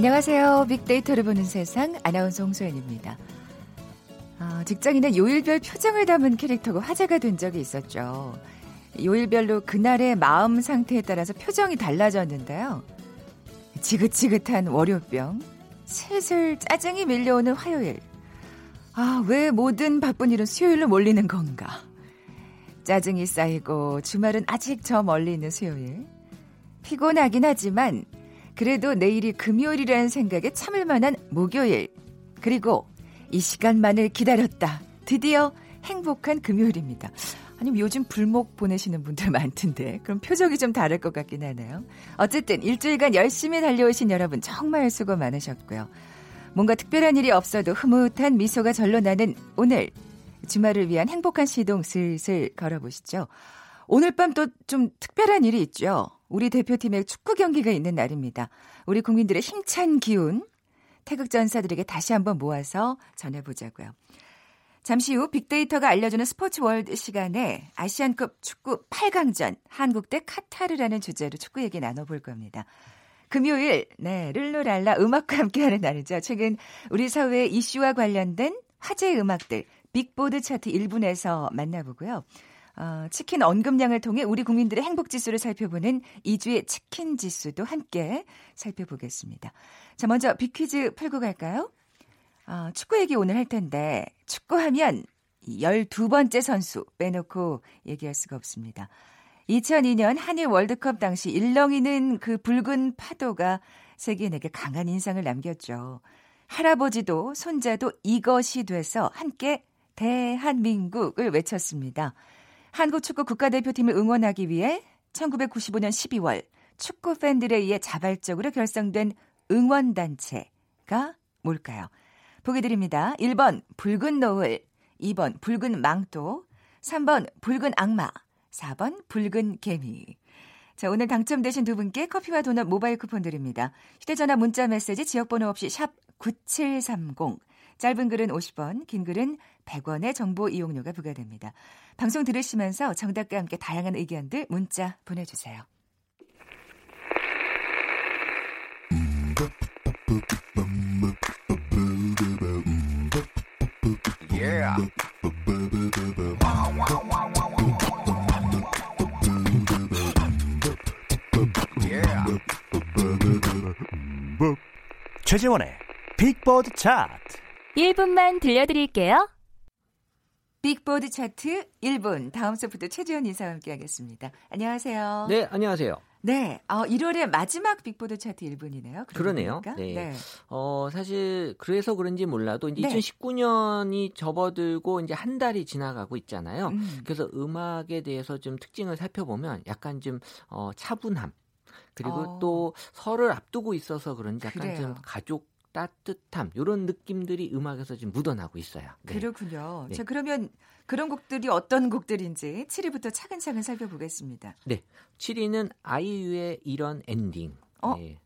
안녕하세요. 빅데이터를 보는 세상 아나운서 홍소연입니다. 어, 직장인은 요일별 표정을 담은 캐릭터가 화제가 된 적이 있었죠. 요일별로 그날의 마음 상태에 따라서 표정이 달라졌는데요. 지긋지긋한 월요병, 슬슬 짜증이 밀려오는 화요일. 아, 왜 모든 바쁜 일은 수요일로 몰리는 건가? 짜증이 쌓이고 주말은 아직 저 멀리 있는 수요일. 피곤하긴 하지만 그래도 내일이 금요일이라는 생각에 참을 만한 목요일. 그리고 이 시간만을 기다렸다. 드디어 행복한 금요일입니다. 아니면 요즘 불목 보내시는 분들 많던데 그럼 표정이 좀 다를 것 같긴 하네요. 어쨌든 일주일간 열심히 달려오신 여러분 정말 수고 많으셨고요. 뭔가 특별한 일이 없어도 흐뭇한 미소가 절로 나는 오늘 주말을 위한 행복한 시동 슬슬 걸어보시죠. 오늘 밤 또 좀 특별한 일이 있죠. 우리 대표팀의 축구 경기가 있는 날입니다. 우리 국민들의 힘찬 기운 태극 전사들에게 다시 한번 모아서 전해보자고요. 잠시 후 빅데이터가 알려주는 스포츠 월드 시간에 아시안컵 축구 8강전 한국 대 카타르라는 주제로 축구 얘기 나눠볼 겁니다. 금요일, 네, 룰루랄라 음악과 함께하는 날이죠. 최근 우리 사회의 이슈와 관련된 화제 음악들 빅보드 차트 1분에서 만나보고요. 어, 치킨 언급량을 통해 우리 국민들의 행복 지수를 살펴보는 2주의 치킨 지수도 함께 살펴보겠습니다. 자, 먼저 빅퀴즈 풀고 갈까요? 어, 축구 얘기 오늘 할 텐데 축구하면 12번째 선수 빼놓고 얘기할 수가 없습니다. 2002년 한일 월드컵 당시 일렁이는 그 붉은 파도가 세계인에게 강한 인상을 남겼죠. 할아버지도 손자도 이것이 돼서 함께 대한민국을 외쳤습니다. 한국 축구 국가대표팀을 응원하기 위해 1995년 12월 축구 팬들에 의해 자발적으로 결성된 응원단체가 뭘까요? 보기 드립니다. 1번 붉은 노을, 2번 붉은 망토, 3번 붉은 악마, 4번 붉은 개미. 자, 오늘 당첨되신 두 분께 커피와 도넛 모바일 쿠폰 드립니다. 휴대전화 문자 메시지 지역번호 없이 샵 9730. 짧은 글은 50원, 긴 글은 100원의 정보 이용료가 부과됩니다. 방송 들으시면서 정답과 함께 다양한 의견들 문자 보내주세요. Yeah. 최재원의 빅보드 차트 1분만 들려드릴게요. 빅보드 차트 1분 다음 소프트 최재원 이사와 함께하겠습니다. 안녕하세요. 네, 안녕하세요. 네, 어, 1월의 마지막 빅보드 차트 1분이네요. 그러네요. 네. 네. 어, 사실 그래서 그런지 몰라도 이제 네. 2019년이 접어들고 이제 한 달이 지나가고 있잖아요. 음. 그래서 음악에 대해서 좀 특징을 살펴보면 약간 좀 어, 차분함 그리고 어. 또 설을 앞두고 있어서 그런지 약간 그래요. 좀 가족 따뜻함 이런 느낌들이 음악에서 지금 묻어나고 있어요. 네. 그렇군요. 네. 자 그러면 그런 곡들이 어떤 곡들인지 7위부터 차근차근 살펴보겠습니다. 네, 7위는 아이유의 이런 엔딩. 어? 네.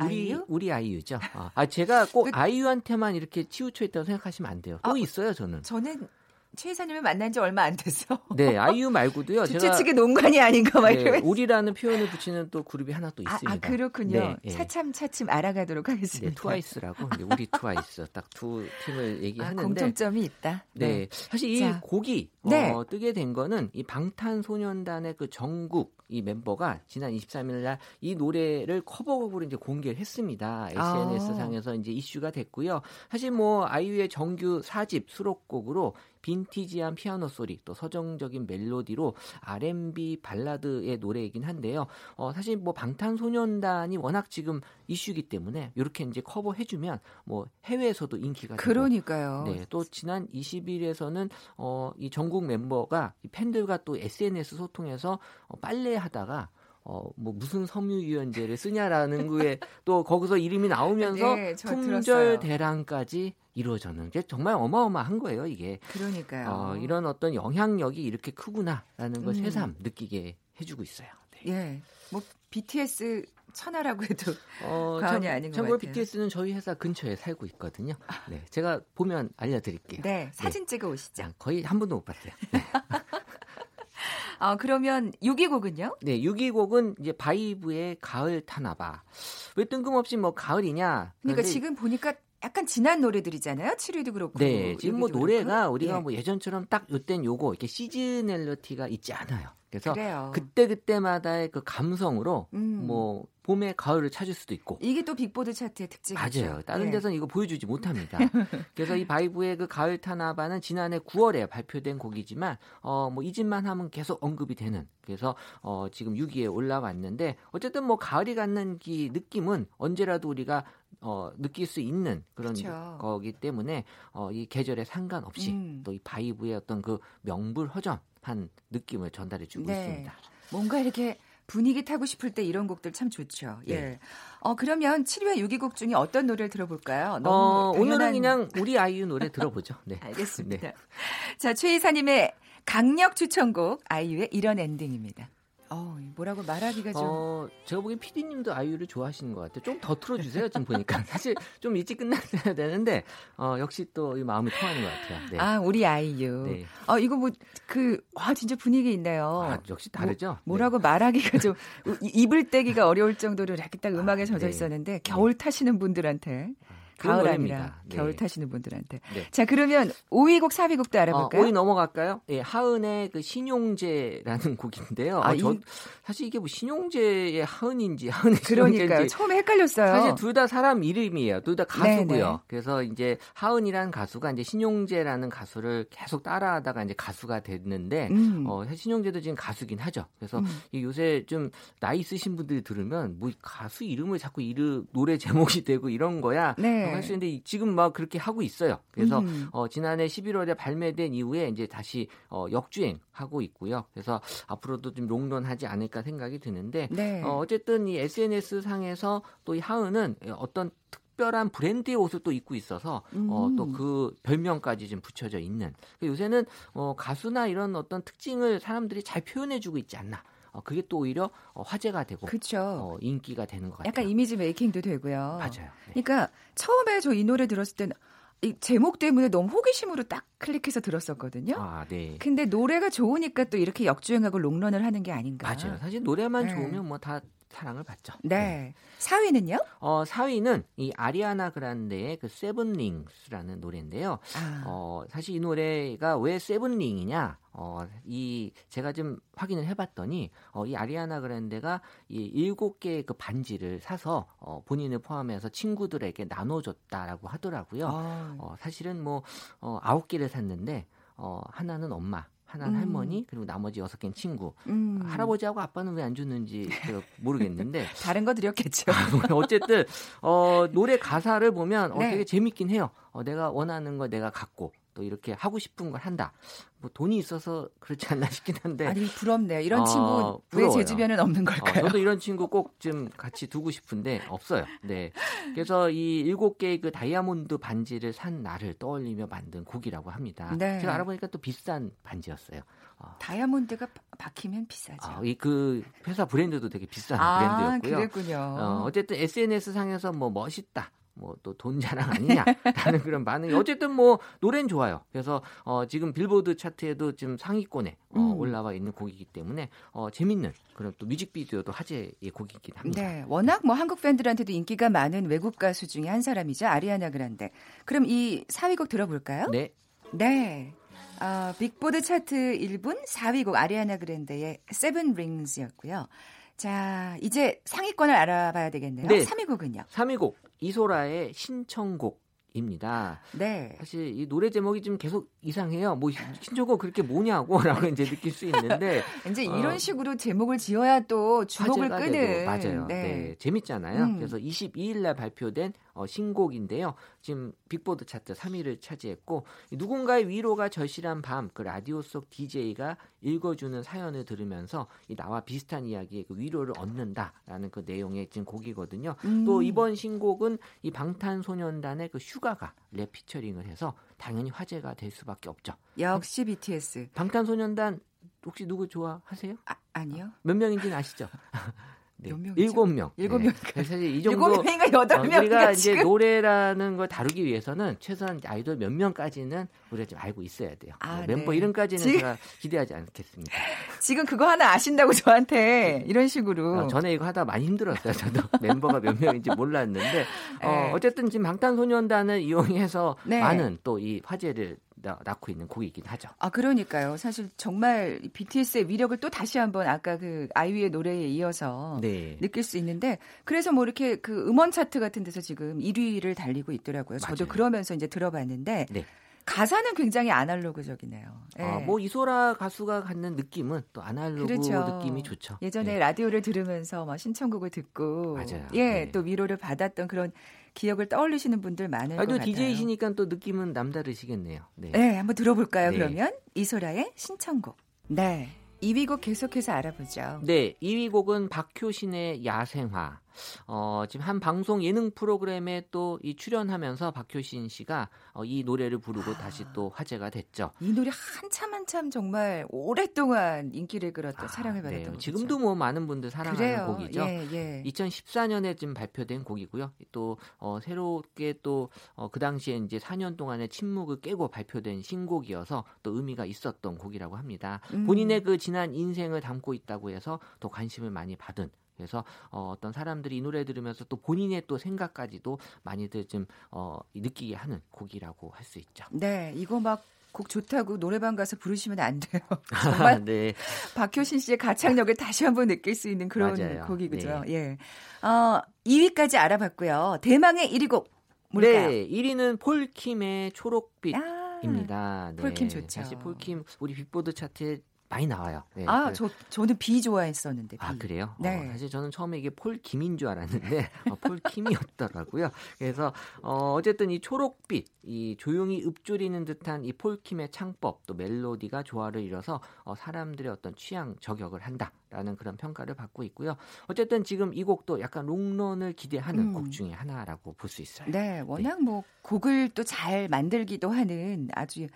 우리 아이유? 우리 아이유죠. 아, 아 제가 꼭 그, 아이유한테만 이렇게 치우쳐 있다고 생각하시면 안 돼요. 또 아, 있어요, 저는. 저는 최 이사님을 만난 지 얼마 안 됐어. 네, 아이유 말고도요. 주최 측의 농간이 아닌가 막 네, 이러면서. 우리라는 표현을 붙이는 또 그룹이 하나 또 있습니다. 아, 아 그렇군요. 네, 네. 차츰 차츰 알아가도록 하겠습니다. 네, 트와이스라고 우리 트와이스 딱 두 팀을 얘기하는데 아, 공통점이 있다. 네, 네. 사실 이 자, 곡이 네. 어, 뜨게 된 거는 이 방탄소년단의 그 정국 이 멤버가 지난 23일 날 이 노래를 커버곡으로 이제 공개를 했습니다. SNS 아. 상에서 이제 이슈가 됐고요. 사실 뭐 아이유의 정규 4집 수록곡으로 빈티지한 피아노 소리 또 서정적인 멜로디로 R&B 발라드의 노래이긴 한데요. 어, 사실 뭐 방탄소년단이 워낙 지금 이슈기 때문에 이렇게 이제 커버해주면 뭐 해외에서도 인기가 그러니까요. 네, 또 지난 20일에서는 어, 이 전국 멤버가 이 팬들과 또 SNS 소통해서 어, 빨래하다가 어, 뭐 무슨 섬유유연제를 쓰냐라는 거에 또 거기서 이름이 나오면서 네, 품절 대란까지 이루어졌는 게 정말 어마어마한 거예요, 이게. 그러니까요. 어, 이런 어떤 영향력이 이렇게 크구나라는 걸 음. 새삼 느끼게 해주고 있어요. 네. 예. 뭐 BTS 천하라고 해도 어, 과언이 아닌 것 참고로 BTS는 저희 회사 근처에 살고 있거든요. 네, 제가 보면 알려드릴게요. 네, 사진 네. 찍어 오시죠. 아, 거의 한 번도 못 봤어요. 네. 아, 그러면 6위 곡은요? 네, 6위 곡은 이제 바이브의 가을 타나봐. 왜 뜬금없이 뭐 가을이냐? 그러니까 지금 보니까 약간 지난 노래들이잖아요. 7위도 그렇고. 네, 지금 뭐 노래가 우리가 예. 뭐 예전처럼 딱 요땐 요거 이렇게 seasonality가 있지 않아요. 그래서 그래요. 그때 그때마다의 그 감성으로 음. 뭐 봄에 가을을 찾을 수도 있고 이게 또 빅보드 차트의 특징이죠. 맞아요. 다른 네. 데서는 이거 보여주지 못합니다. 그래서 이 바이브의 그 가을 타나봐는 지난해 9월에 발표된 곡이지만 어뭐 이 집만 하면 계속 언급이 되는 그래서 어 지금 6위에 올라왔는데 어쨌든 뭐 가을이 갖는 이 느낌은 언제라도 우리가 어, 느낄 수 있는 그런 그렇죠. 거기 때문에 어, 이 계절에 상관없이 음. 또이 바이브의 어떤 그 명불허전한 느낌을 전달해주고 네. 있습니다. 뭔가 이렇게 분위기 타고 싶을 때 이런 곡들 참 좋죠. 네. 예. 어 그러면 7회 6위 곡 중에 어떤 노래를 들어볼까요? 어, 당연한... 오늘은 그냥 우리 아이유 노래 들어보죠. 네. 알겠습니다. 네. 자, 최 이사님의 강력 추천곡 아이유의 이런 엔딩입니다. 어, 뭐라고 말하기가 좀. 어, 제가 보기엔 PD님도 아이유를 좋아하시는 것 같아요. 좀 더 틀어주세요, 지금 보니까. 사실 좀 일찍 끝났어야 되는데, 어, 역시 또 마음이 통하는 것 같아요. 네. 아, 우리 아이유. 네. 어, 이거 뭐, 그, 와, 진짜 분위기 있네요. 아, 역시 다르죠? 뭐, 라고 네. 말하기가 좀, 입을 떼기가 어려울 정도로 이렇게 딱 음악에 아, 젖어 네. 있었는데, 겨울 타시는 분들한테. 아. 가을 아니라 네. 겨울 타시는 분들한테. 네. 자, 그러면 5위 곡, 4위 곡도 알아볼까요? 어, 5위 넘어갈까요? 예, 하은의 그 신용재라는 곡인데요. 아, 어, 저, 이... 사실 이게 뭐 신용재의 하은인지 하은의 그러니까요. 처음에 헷갈렸어요. 사실 둘 다 사람 이름이에요. 둘 다 가수고요. 네네. 그래서 이제 하은이라는 가수가 이제 신용재라는 가수를 계속 따라하다가 이제 가수가 됐는데 음. 어, 신용재도 지금 가수긴 하죠. 그래서 음. 요새 좀 나이 있으신 분들이 들으면 뭐 가수 이름을 자꾸 이름 노래 제목이 되고 이런 거야. 네. 네. 할수 있는데 지금 막 그렇게 하고 있어요. 그래서 음. 어, 지난해 11월에 발매된 이후에 이제 다시 어, 역주행하고 있고요. 그래서 앞으로도 좀 롱런하지 않을까 생각이 드는데 네. 어, 어쨌든 이 SNS 상에서 또 이 하은은 어떤 특별한 브랜드의 옷을 또 입고 있어서 어, 음. 어, 또 그 별명까지 좀 붙여져 있는. 요새는 어, 가수나 이런 어떤 특징을 사람들이 잘 표현해주고 있지 않나. 어, 그게 또 오히려 어, 화제가 되고 그쵸. 어, 인기가 되는 것 같아요. 약간 이미지 메이킹도 되고요. 맞아요. 네. 그러니까 처음에 저 이 노래 들었을 때는 이 제목 때문에 너무 호기심으로 딱 클릭해서 들었었거든요. 아, 네. 근데 노래가 좋으니까 또 이렇게 역주행하고 롱런을 하는 게 아닌가. 맞아요. 사실 노래만 네. 좋으면 뭐 다 사랑을 받죠. 네. 네. 4위는요? 어, 4위는 이 아리아나 그란데의 그 세븐링스라는 노래인데요. 아. 어, 사실 이 노래가 왜 세븐링이냐? 어, 이 제가 좀 확인을 해봤더니 어, 이 아리아나 그란데가 이 일곱 개의 그 반지를 사서 어, 본인을 포함해서 친구들에게 나눠줬다라고 하더라고요. 아. 어, 사실은 뭐 어, 아홉 개를 샀는데 어, 하나는 엄마, 하나는 음. 할머니 그리고 나머지 여섯 개는 친구. 음. 할아버지하고 아빠는 왜 안 줬는지 모르겠는데 다른 거 드렸겠죠. 어쨌든 어, 노래 가사를 보면 어, 네. 되게 재밌긴 해요. 어, 내가 원하는 거 내가 갖고 또 이렇게 하고 싶은 걸 한다. 뭐 돈이 있어서 그렇지 않나 싶긴 한데. 아니 부럽네요. 이런 어, 친구 왜 제 주변엔 없는 어, 걸까요? 어, 저도 이런 친구 꼭 좀 같이 두고 싶은데 없어요. 네. 그래서 이 일곱 개의 그 다이아몬드 반지를 산 날을 떠올리며 만든 곡이라고 합니다. 네. 제가 알아보니까 또 비싼 반지였어요. 어. 다이아몬드가 박히면 비싸죠. 아, 이그 회사 브랜드도 되게 비싼 아, 브랜드였고요. 그랬군요. 어, 어쨌든 SNS 상에서 뭐 멋있다. 뭐 또 돈 자랑 아니냐라는 그런 반응이 어쨌든 뭐 노래는 좋아요. 그래서 어 지금 빌보드 차트에도 지금 상위권에 어, 음. 올라와 있는 곡이기 때문에 어 재밌는 그런 또 뮤직비디오도 화제의 곡이긴 합니다. 네, 워낙 뭐 한국 팬들한테도 인기가 많은 외국 가수 중에 한 사람이죠 아리아나 그란데. 그럼 이 4위 곡 들어볼까요? 네. 네. 어, 빅보드 차트 1분 4위 곡 아리아나 그란데의 Seven Rings였고요. 자, 이제 상위권을 알아봐야 되겠네요. 네. 3위 곡은요? 3위 곡 이소라의 신청곡 입니다. 네. 사실 이 노래 제목이 좀 계속 이상해요. 뭐 신청곡 그렇게 뭐냐고라고 이제 느낄 수 있는데 이제 어, 이런 식으로 제목을 지어야 또 주목을 끄는 맞아요. 네. 네. 재밌잖아요. 음. 그래서 22일 날 발표된 어, 신곡인데요. 지금 빅보드 차트 3위를 차지했고 누군가의 위로가 절실한 밤 그 라디오 속 DJ가 읽어주는 사연을 들으면서 이 나와 비슷한 이야기의 그 위로를 얻는다라는 그 내용의 지금 곡이거든요. 음. 또 이번 신곡은 이 방탄소년단의 그 슈가가 랩 피처링을 해서 당연히 화제가 될 수밖에 없죠. 역시 BTS. 방탄소년단 혹시 누구 좋아하세요? 아, 아니요. 몇 명인지는 아시죠? 네. 몇 명? 일곱 명. 일곱 명. 네. 사실 이 정도 명인가 여덟 명. 어, 우리가 이제 노래라는 걸 다루기 위해서는 최소한 아이돌 몇 명까지는 우리가 좀 알고 있어야 돼요. 아, 뭐 멤버 네. 이름까지는 지금, 제가 기대하지 않겠습니다. 지금 그거 하나 아신다고 저한테 이런 식으로. 어, 전에 이거 하다 많이 힘들었어요. 저도 멤버가 몇 명인지 몰랐는데 어, 네. 어쨌든 지금 방탄소년단을 이용해서 네. 많은 또 이 화제를 낳고 있는 곡이긴 하죠. 아 그러니까요. 사실 정말 BTS의 위력을 또 다시 한번 아까 그 아이유의 노래에 이어서 네. 느낄 수 있는데 그래서 뭐 이렇게 그 음원 차트 같은 데서 지금 1위를 달리고 있더라고요. 저도 맞아요. 그러면서 이제 들어봤는데 네. 가사는 굉장히 아날로그적이네요. 네. 아, 뭐 이소라 가수가 갖는 느낌은 또 아날로그 그렇죠. 느낌이 좋죠. 예전에 네. 라디오를 들으면서 막 신청곡을 듣고 맞아요. 예, 네. 또 위로를 받았던 그런 기억을 떠올리시는 분들 많을 것 같아요. DJ이시니까 또 느낌은 남다르시겠네요. 네, 네 한번 들어볼까요? 네. 그러면 이소라의 신청곡. 네. 2위 곡 계속해서 알아보죠. 네, 2위 곡은 박효신의 야생화. 어, 지금 한 방송 예능 프로그램에 또 이 출연하면서 박효신 씨가 어, 이 노래를 부르고 아, 다시 또 화제가 됐죠. 이 노래 한참 한참 정말 오랫동안 인기를 끌었던 아, 사랑을 네. 받았던 네. 지금도 뭐 많은 분들 사랑하는 그래요. 곡이죠. 예, 예. 2014년에 지금 발표된 곡이고요. 또 어, 새롭게 또그 어, 그 당시에 이제 4년 동안의 침묵을 깨고 발표된 신곡이어서 또 의미가 있었던 곡이라고 합니다. 음. 본인의 그 지난 인생을 담고 있다고 해서 또 관심을 많이 받은 그래서 어, 어떤 사람들이 이 노래 들으면서 또 본인의 또 생각까지도 많이들 좀 어, 느끼게 하는 곡이라고 할 수 있죠. 네, 이거 막곡 좋다고 노래방 가서 부르시면 안 돼요. 정말 네. 박효신 씨의 가창력을 다시 한번 느낄 수 있는 그런 맞아요. 곡이죠. 네. 예. 어, 2위까지 알아봤고요. 대망의 1위 곡 뭘까요? 네, 1위는 폴킴의 초록빛입니다. 아, 네. 폴킴 좋죠. 사실 폴킴 우리 빅보드 차트에 많이 나와요. 네, 아, 저 저는 비 좋아했었는데. 비. 아 그래요? 네. 어, 사실 저는 처음에 이게 폴 김인 줄 알았는데 어, 폴 킴이었더라고요. 그래서 어, 어쨌든 이 초록빛, 이 조용히 읊조리는 듯한 이 폴킴의 창법 또 멜로디가 조화를 이뤄서 어, 사람들의 어떤 취향 저격을 한다. 라는 그런 평가를 받고 있고요. 어쨌든 지금 이 곡도 약간 롱런을 기대하는 음. 곡 중에 하나라고 볼 수 있어요. 네, 워낙 네. 뭐 곡을 또 잘 만들기도 하는 아주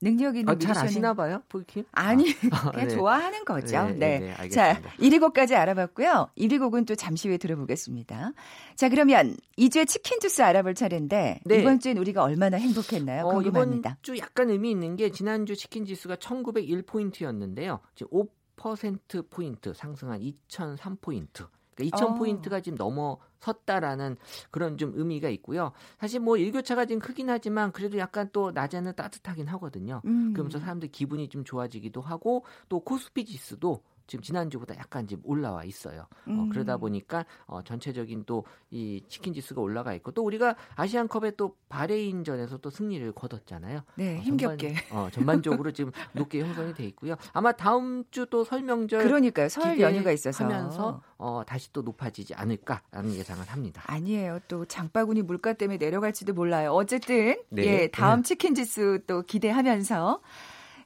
능력 있는 아, 잘 아시나 봐요, 폴킴? 아니, 아, 그냥 네. 좋아하는 거죠. 네, 네. 네, 네 자, 1위 곡까지 알아봤고요. 1위 곡은 또 잠시 후에 들어보겠습니다. 자, 그러면 2주에 치킨 주스 알아볼 차례인데 네. 이번 주엔 우리가 얼마나 행복했나요? 어, 궁금합니다. 이번 주 약간 의미 있는 게 지난주 치킨 지수가 1901포인트였는데요. 지금 5% 포인트 상승한 2003포인트. 그러니까 2,000포인트가 어. 지금 넘어섰다라는 그런 좀 의미가 있고요. 사실 뭐 일교차가 지금 크긴 하지만 그래도 약간 또 낮에는 따뜻하긴 하거든요. 음. 그러면서 사람들 기분이 좀 좋아지기도 하고 또 코스피 지수도 지금 지난주보다 약간 지금 올라와 있어요. 어, 음. 어, 그러다 보니까 어, 전체적인 또 이 치킨 지수가 올라가 있고 또 우리가 아시안컵에 또 바레인전에서 또 승리를 거뒀잖아요. 네, 어, 힘겹게. 전반, 어, 전반적으로 지금 높게 형성이 돼 있고요. 아마 다음 주 또 설명절 그러니까요. 설 연휴가 있어서 하면서 어, 다시 또 높아지지 않을까라는 예상을 합니다. 아니에요. 또 장바구니 물가 때문에 내려갈지도 몰라요. 어쨌든 네. 예, 다음 네. 치킨 지수 또 기대하면서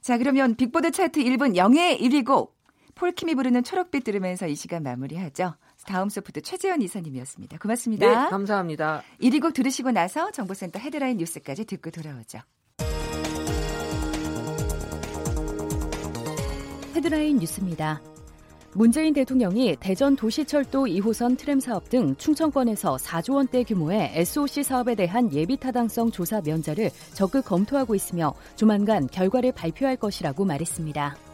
자, 그러면 빅보드 차트 1분 영예 1위 곡 폴킴이 부르는 초록빛 들으면서 이 시간 마무리하죠. 다음 소프트 최재현 이사님이었습니다. 고맙습니다. 네, 감사합니다. 1위 곡 들으시고 나서 정보센터 헤드라인 뉴스까지 듣고 돌아오죠. 헤드라인 뉴스입니다. 문재인 대통령이 대전 도시철도 2호선 트램 사업 등 충청권에서 4조 원대 규모의 SOC 사업에 대한 예비 타당성 조사 면제를 적극 검토하고 있으며 조만간 결과를 발표할 것이라고 말했습니다.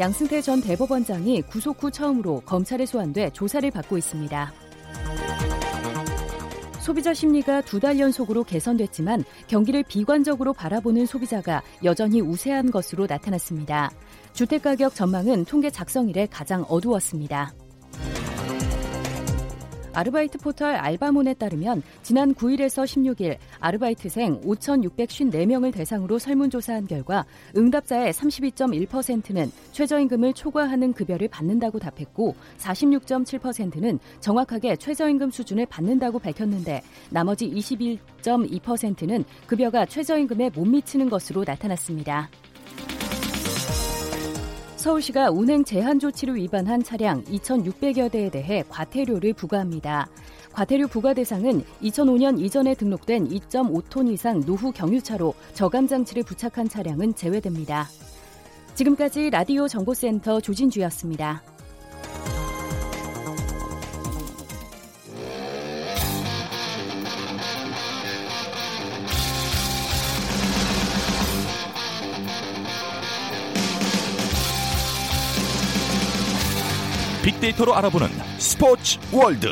양승태 전 대법원장이 구속 후 처음으로 검찰에 소환돼 조사를 받고 있습니다. 소비자 심리가 두 달 연속으로 개선됐지만 경기를 비관적으로 바라보는 소비자가 여전히 우세한 것으로 나타났습니다. 주택가격 전망은 통계 작성 일에 가장 어두웠습니다. 아르바이트 포털 알바몬에 따르면 지난 9일에서 16일 아르바이트생 5,654명을 대상으로 설문조사한 결과 응답자의 32.1%는 최저임금을 초과하는 급여를 받는다고 답했고 46.7%는 정확하게 최저임금 수준을 받는다고 밝혔는데 나머지 21.2%는 급여가 최저임금에 못 미치는 것으로 나타났습니다. 서울시가 운행 제한 조치를 위반한 차량 2,600여 대에 대해 과태료를 부과합니다. 과태료 부과 대상은 2005년 이전에 등록된 2.5톤 이상 노후 경유차로 저감 장치를 부착한 차량은 제외됩니다. 지금까지 라디오 정보센터 조진주였습니다. 빅데이터로 알아보는 스포츠 월드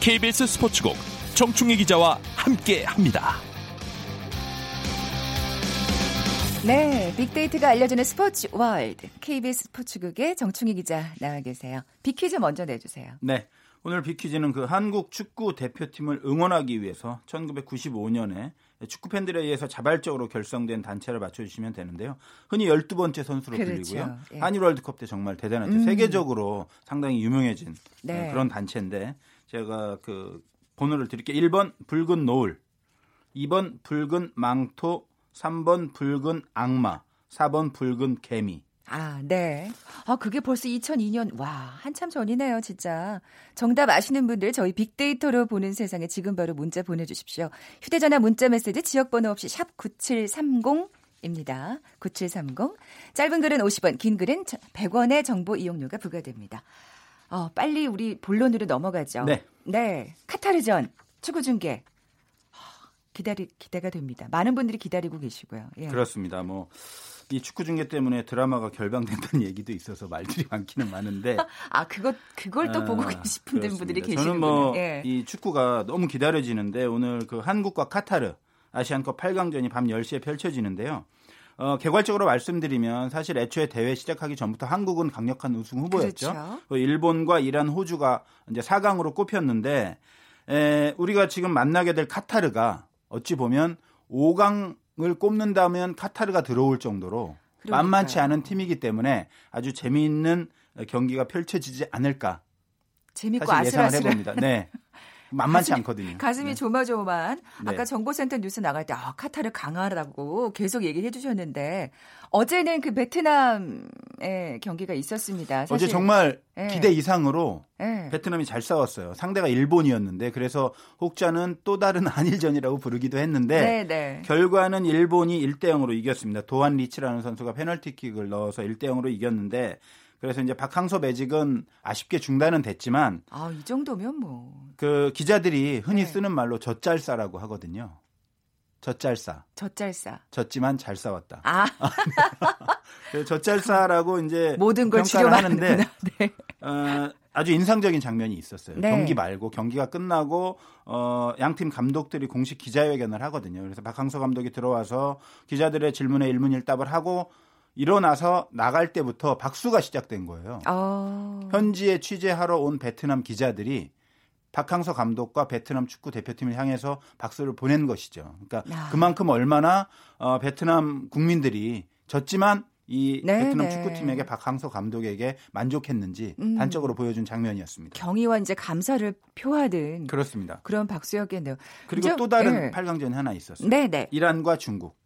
KBS 스포츠국 정충희 기자와 함께합니다. 네, 빅데이터가 알려주는 스포츠 월드 KBS 스포츠국의 정충희 기자 나와 계세요. 빅퀴즈 먼저 내주세요. 네, 오늘 빅퀴즈는 그 한국 축구 대표팀을 응원하기 위해서 1995년에 축구 팬들에 의해서 자발적으로 결성된 단체를 맞춰주시면 되는데요. 흔히 12번째 선수로 그렇죠. 불리고요. 예. 한일 월드컵 때 정말 대단하죠. 음. 세계적으로 상당히 유명해진 네. 그런 단체인데 제가 그 번호를 드릴게요. 1번 붉은 노을, 2번 붉은 망토, 3번 붉은 악마, 4번 붉은 개미. 아, 네. 아, 그게 벌써 2002년, 와, 한참 전이네요, 진짜. 정답 아시는 분들 저희 빅데이터로 보는 세상에 지금 바로 문자 보내주십시오. 휴대전화 문자 메시지 지역번호 없이 샵 9730, 입니다. 9730. 짧은 글은 50원, 긴 글은 100원의 정보 이용료가 부과됩니다. 어, 빨리 우리 본론으로 넘어가죠. 네. 네. 카타르전 축구 중계. 기다리 기대가 됩니다. 많은 분들이 기다리고 계시고요. 예. 그렇습니다. 뭐 이 축구 중계 때문에 드라마가 결방된다는 얘기도 있어서 말들이 많기는 많은데 아 그것 그걸 또 아, 보고 싶은 분들이 계시는군요. 저는 뭐이 예. 축구가 너무 기다려지는데 오늘 그 한국과 카타르 아시안컵 8강전이 밤 10시에 펼쳐지는데요. 어, 개괄적으로 말씀드리면 사실 애초에 대회 시작하기 전부터 한국은 강력한 우승 후보였죠. 그렇죠. 그 일본과 이란, 호주가 이제 4강으로 꼽혔는데 에, 우리가 지금 만나게 될 카타르가 어찌 보면 5강을 꼽는다면 카타르가 들어올 정도로 그러니까요. 만만치 않은 팀이기 때문에 아주 재미있는 경기가 펼쳐지지 않을까. 재밌고 아슬아슬 해봅니다. 네. 만만치 가슴이, 않거든요. 가슴이 네. 조마조만. 네. 아까 정보센터 뉴스 나갈 때 아, 카타르 강하다고 계속 얘기해 주셨는데 어제는 그 베트남의 경기가 있었습니다. 어제 정말 네. 기대 이상으로 네. 베트남이 잘 싸웠어요. 상대가 일본이었는데 그래서 혹자는 또 다른 한일전이라고 부르기도 했는데 네, 네. 결과는 일본이 1대 0으로 이겼습니다. 도안 리치라는 선수가 페널티킥을 넣어서 1대 0으로 이겼는데 그래서 이제 박항서 매직은 아쉽게 중단은 됐지만 아, 이 정도면 뭐. 그 기자들이 흔히 네. 쓰는 말로 젖잘싸라고 하거든요. 젖잘싸. 젖잘싸. 졌지만 잘 싸웠다. 아. 젖잘싸라고 이제 모든 걸 평가를 하는데 네. 어, 아주 인상적인 장면이 있었어요. 네. 경기 말고 경기가 끝나고 어, 양팀 감독들이 공식 기자회견을 하거든요. 그래서 박항서 감독이 들어와서 기자들의 질문에 일문일답을 하고 일어나서 나갈 때부터 박수가 시작된 거예요. 어... 현지에 취재하러 온 베트남 기자들이 박항서 감독과 베트남 축구 대표팀을 향해서 박수를 보낸 것이죠. 그러니까 야. 그만큼 얼마나 어, 베트남 국민들이 졌지만 이 네, 베트남 네. 축구팀에게 박항서 감독에게 만족했는지 음. 단적으로 보여준 장면이었습니다. 경의와 이제 감사를 표하는 그렇습니다. 그런 박수였겠네요. 그리고 또 다른 네. 8강전이 하나 있었어요. 네, 네. 이란과 중국.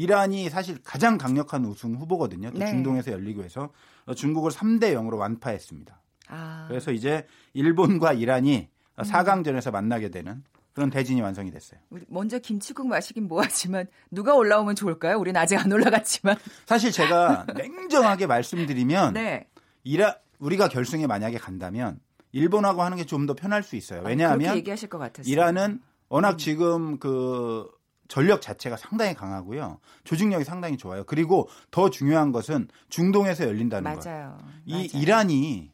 이란이 사실 가장 강력한 우승 후보거든요. 또 네. 중동에서 열리고 해서 어, 중국을 3대 0으로 완파했습니다. 아. 그래서 이제 일본과 이란이 음. 4강전에서 만나게 되는 그런 대진이 완성이 됐어요. 먼저 김치국 마시긴 뭐하지만 누가 올라오면 좋을까요? 우리는 아직 안 올라갔지만. 사실 제가 냉정하게 말씀드리면 네. 이라 우리가 결승에 만약에 간다면 일본하고 하는 게 좀 더 편할 수 있어요. 아, 왜냐하면 아, 이란은 워낙 음. 지금 그 전력 자체가 상당히 강하고요. 조직력이 상당히 좋아요. 그리고 더 중요한 것은 중동에서 열린다는 맞아요. 것. 이 맞아요. 이란이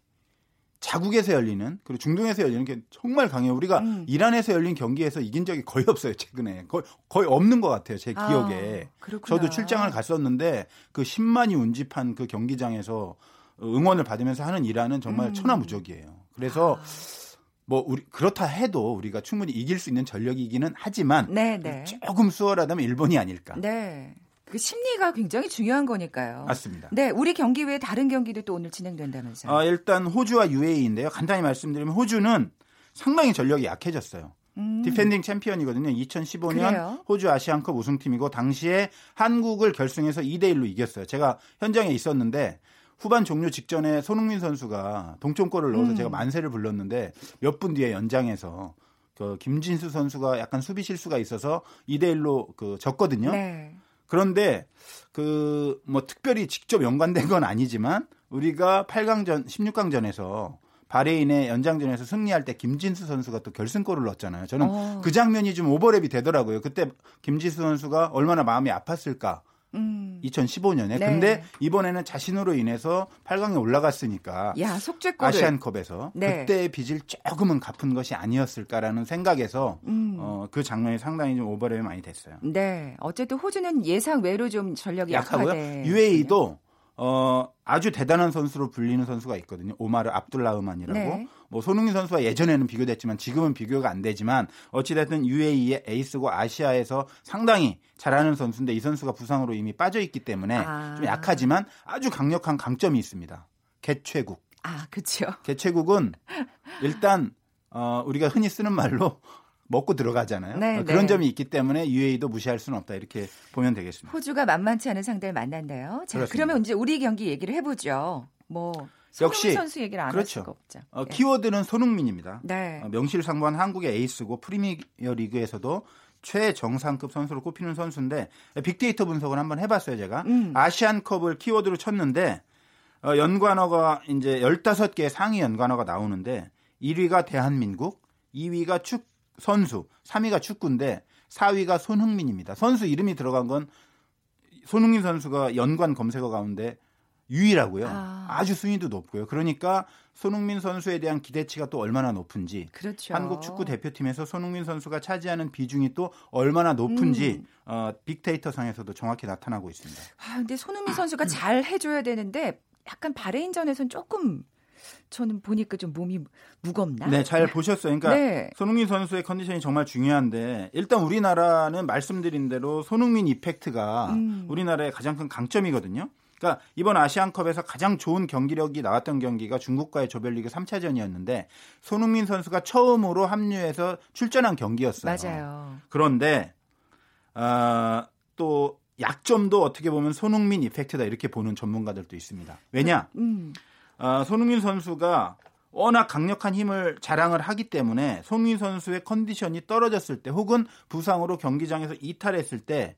자국에서 열리는 그리고 중동에서 열리는 게 정말 강해요. 우리가 음. 이란에서 열린 경기에서 이긴 적이 거의 없어요. 최근에 거의, 거의 없는 것 같아요. 제 아, 기억에. 아, 저도 출장을 갔었는데 그 10만이 운집한 그 경기장에서 응원을 받으면서 하는 이란은 정말 음. 천하무적이에요. 그래서 아. 뭐 우리 그렇다 해도 우리가 충분히 이길 수 있는 전력이기는 하지만 네, 네. 조금 수월하다면 일본이 아닐까. 네. 그 심리가 굉장히 중요한 거니까요. 맞습니다. 네, 우리 경기 외에 다른 경기도 또 오늘 진행된다면서요. 어, 일단 호주와 UAE인데요. 간단히 말씀드리면 호주는 상당히 전력이 약해졌어요. 음. 디펜딩 챔피언이거든요. 2015년 그래요? 호주 아시안컵 우승팀이고 당시에 한국을 결승에서 2대 1로 이겼어요. 제가 현장에 있었는데 후반 종료 직전에 손흥민 선수가 동점골을 넣어서 음. 제가 만세를 불렀는데 몇 분 뒤에 연장해서 그 김진수 선수가 약간 수비 실수가 있어서 2대 1로 그 졌거든요. 네. 그런데 그 뭐 특별히 직접 연관된 건 아니지만 우리가 8강전 16강전에서 바레인의 연장전에서 승리할 때 김진수 선수가 또 결승골을 넣었잖아요. 저는 어. 그 장면이 좀 오버랩이 되더라고요. 그때 김진수 선수가 얼마나 마음이 아팠을까 음. 2015년에. 네. 근데 이번에는 자신으로 인해서 8강에 올라갔으니까 야, 아시안컵에서 네. 그때의 빚을 조금은 갚은 것이 아니었을까라는 생각에서 음. 어, 그 장면이 상당히 좀 오버랩이 많이 됐어요. 네. 어쨌든 호주는 예상 외로 좀 전력이 약하고요. UAE도 어, 아주 대단한 선수로 불리는 선수가 있거든요. 오마르 압둘라흐만이라고. 네. 뭐 손흥민 선수와 예전에는 비교됐지만 지금은 비교가 안 되지만 어찌됐든 UAE의 에이스고 아시아에서 상당히 잘하는 선수인데 이 선수가 부상으로 이미 빠져 있기 때문에 아. 좀 약하지만 아주 강력한 강점이 있습니다. 개최국. 아, 그렇죠. 개최국은 일단 어, 우리가 흔히 쓰는 말로 먹고 들어가잖아요. 네, 그런 네. 점이 있기 때문에 UAE도 무시할 수는 없다 이렇게 보면 되겠습니다. 호주가 만만치 않은 상대를 만난대요. 자, 그렇습니다. 그러면 이제 우리 경기 얘기를 해보죠. 뭐 역시 선수 얘기를 안할 그렇죠. 수가 없죠. 어, 네. 키워드는 손흥민입니다. 네. 어, 명실상부한 한국의 에이스고 프리미어 리그에서도 최정상급 선수로 꼽히는 선수인데 빅데이터 분석을 한번 해봤어요 제가 음. 아시안컵을 키워드로 쳤는데 어, 연관어가 이제 15개의 상위 연관어가 나오는데 1위가 대한민국, 2위가 축 선수, 3위가 축구인데 4위가 손흥민입니다. 선수 이름이 들어간 건 손흥민 선수가 연관 검색어 가운데 유일하고요. 아. 주 순위도 높고요. 그러니까 손흥민 선수에 대한 기대치가 또 얼마나 높은지 그렇죠. 한국 축구 대표팀에서 손흥민 선수가 차지하는 비중이 또 얼마나 높은지 음. 어, 빅데이터 상에서도 정확히 나타나고 있습니다. 아, 근데 손흥민 선수가 잘 해줘야 되는데 약간 바레인전에서는 조금 저는 보니까 좀 몸이 무겁나? 네, 잘 보셨어요. 그러니까 네. 손흥민 선수의 컨디션이 정말 중요한데 일단 우리나라는 말씀드린 대로 손흥민 이펙트가 음. 우리나라의 가장 큰 강점이거든요. 그러니까 이번 아시안컵에서 가장 좋은 경기력이 나왔던 경기가 중국과의 조별리그 3차전이었는데 손흥민 선수가 처음으로 합류해서 출전한 경기였어요. 맞아요. 그런데 어, 또 약점도 어떻게 보면 손흥민 이펙트다 이렇게 보는 전문가들도 있습니다. 왜냐? 음. 어, 손흥민 선수가 워낙 강력한 힘을 자랑을 하기 때문에 손흥민 선수의 컨디션이 떨어졌을 때 혹은 부상으로 경기장에서 이탈했을 때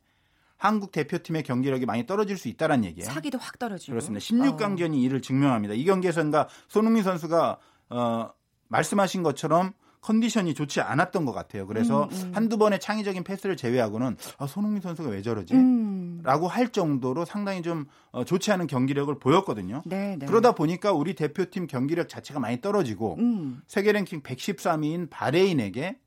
한국 대표팀의 경기력이 많이 떨어질 수 있다는 얘기예요. 사기도 확 떨어지고. 그렇습니다. 16강전이 어. 이를 증명합니다. 이 경기에서가 손흥민 선수가 어, 말씀하신 것처럼 컨디션이 좋지 않았던 것 같아요. 그래서 음, 음. 한두 번의 창의적인 패스를 제외하고는 아, 손흥민 선수가 왜 저러지? 음. 라고 할 정도로 상당히 좀 어, 좋지 않은 경기력을 보였거든요. 네, 네. 그러다 보니까 우리 대표팀 경기력 자체가 많이 떨어지고 음. 세계 랭킹 113위인 바레인에게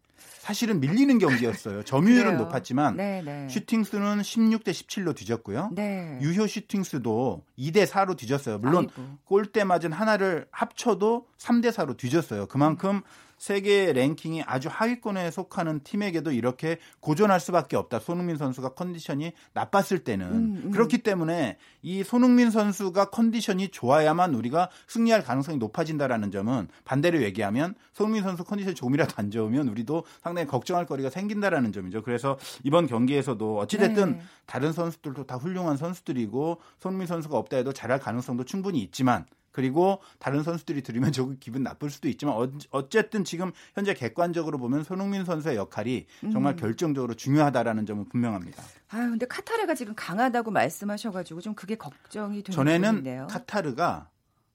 사실은 밀리는 경기였어요. 점유율은 높았지만 네, 네. 슈팅 수는 16대 17로 뒤졌고요. 네. 유효 슈팅 수도 2대 4로 뒤졌어요. 물론 골대 맞은 하나를 합쳐도 3대 4로 뒤졌어요. 그만큼 세계 랭킹이 아주 하위권에 속하는 팀에게도 이렇게 고전할 수밖에 없다. 손흥민 선수가 컨디션이 나빴을 때는 음, 음. 그렇기 때문에 이 손흥민 선수가 컨디션이 좋아야만 우리가 승리할 가능성이 높아진다라는 점은 반대로 얘기하면 손흥민 선수 컨디션이 조금이라도 안 좋으면 우리도 상당히 걱정할 거리가 생긴다라는 점이죠. 그래서 이번 경기에서도 어찌됐든 네. 다른 선수들도 다 훌륭한 선수들이고 손흥민 선수가 없다 해도 잘할 가능성도 충분히 있지만 그리고 다른 선수들이 들으면 조금 기분 나쁠 수도 있지만 어, 쨌든 지금 현재 객관적으로 보면 손흥민 선수의 역할이 정말 음. 결정적으로 중요하다라는 점은 분명합니다. 아 근데 카타르가 지금 강하다고 말씀하셔가지고 좀 그게 걱정이 되는 전에는 부분인데요. 카타르가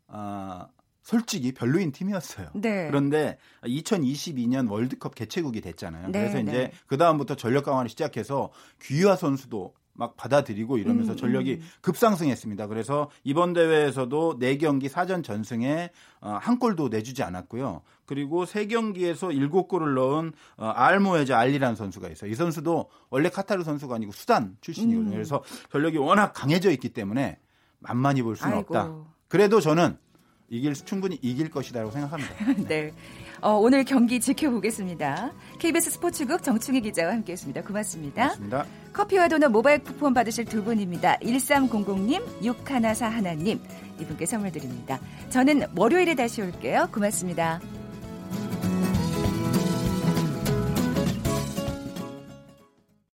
어, 솔직히 별로인 팀이었어요. 네. 그런데 2022년 월드컵 개최국이 됐잖아요. 네, 그래서 이제 네. 그 다음부터 전력 강화를 시작해서 귀화 선수도 막 받아들이고 이러면서 음, 전력이 음. 급상승했습니다. 그래서 이번 대회에서도 4경기 사전 전승에 어, 한 골도 내주지 않았고요. 그리고 3경기에서 7골을 넣은 어, 알모에즈 알리라는 선수가 있어요. 이 선수도 원래 카타르 선수가 아니고 수단 출신이거든요. 음. 그래서 전력이 워낙 강해져 있기 때문에 만만히 볼 수는 아이고. 없다. 그래도 저는 이길 충분히 이길 것이다라고 생각합니다. 네. 네. 어, 오늘 경기 지켜보겠습니다. KBS 스포츠국 정충희 기자와 함께했습니다. 고맙습니다. 고맙습니다. 커피와 도넛 모바일 쿠폰 받으실 두 분입니다. 1300님, 6141님 이분께 선물 드립니다. 저는 월요일에 다시 올게요. 고맙습니다.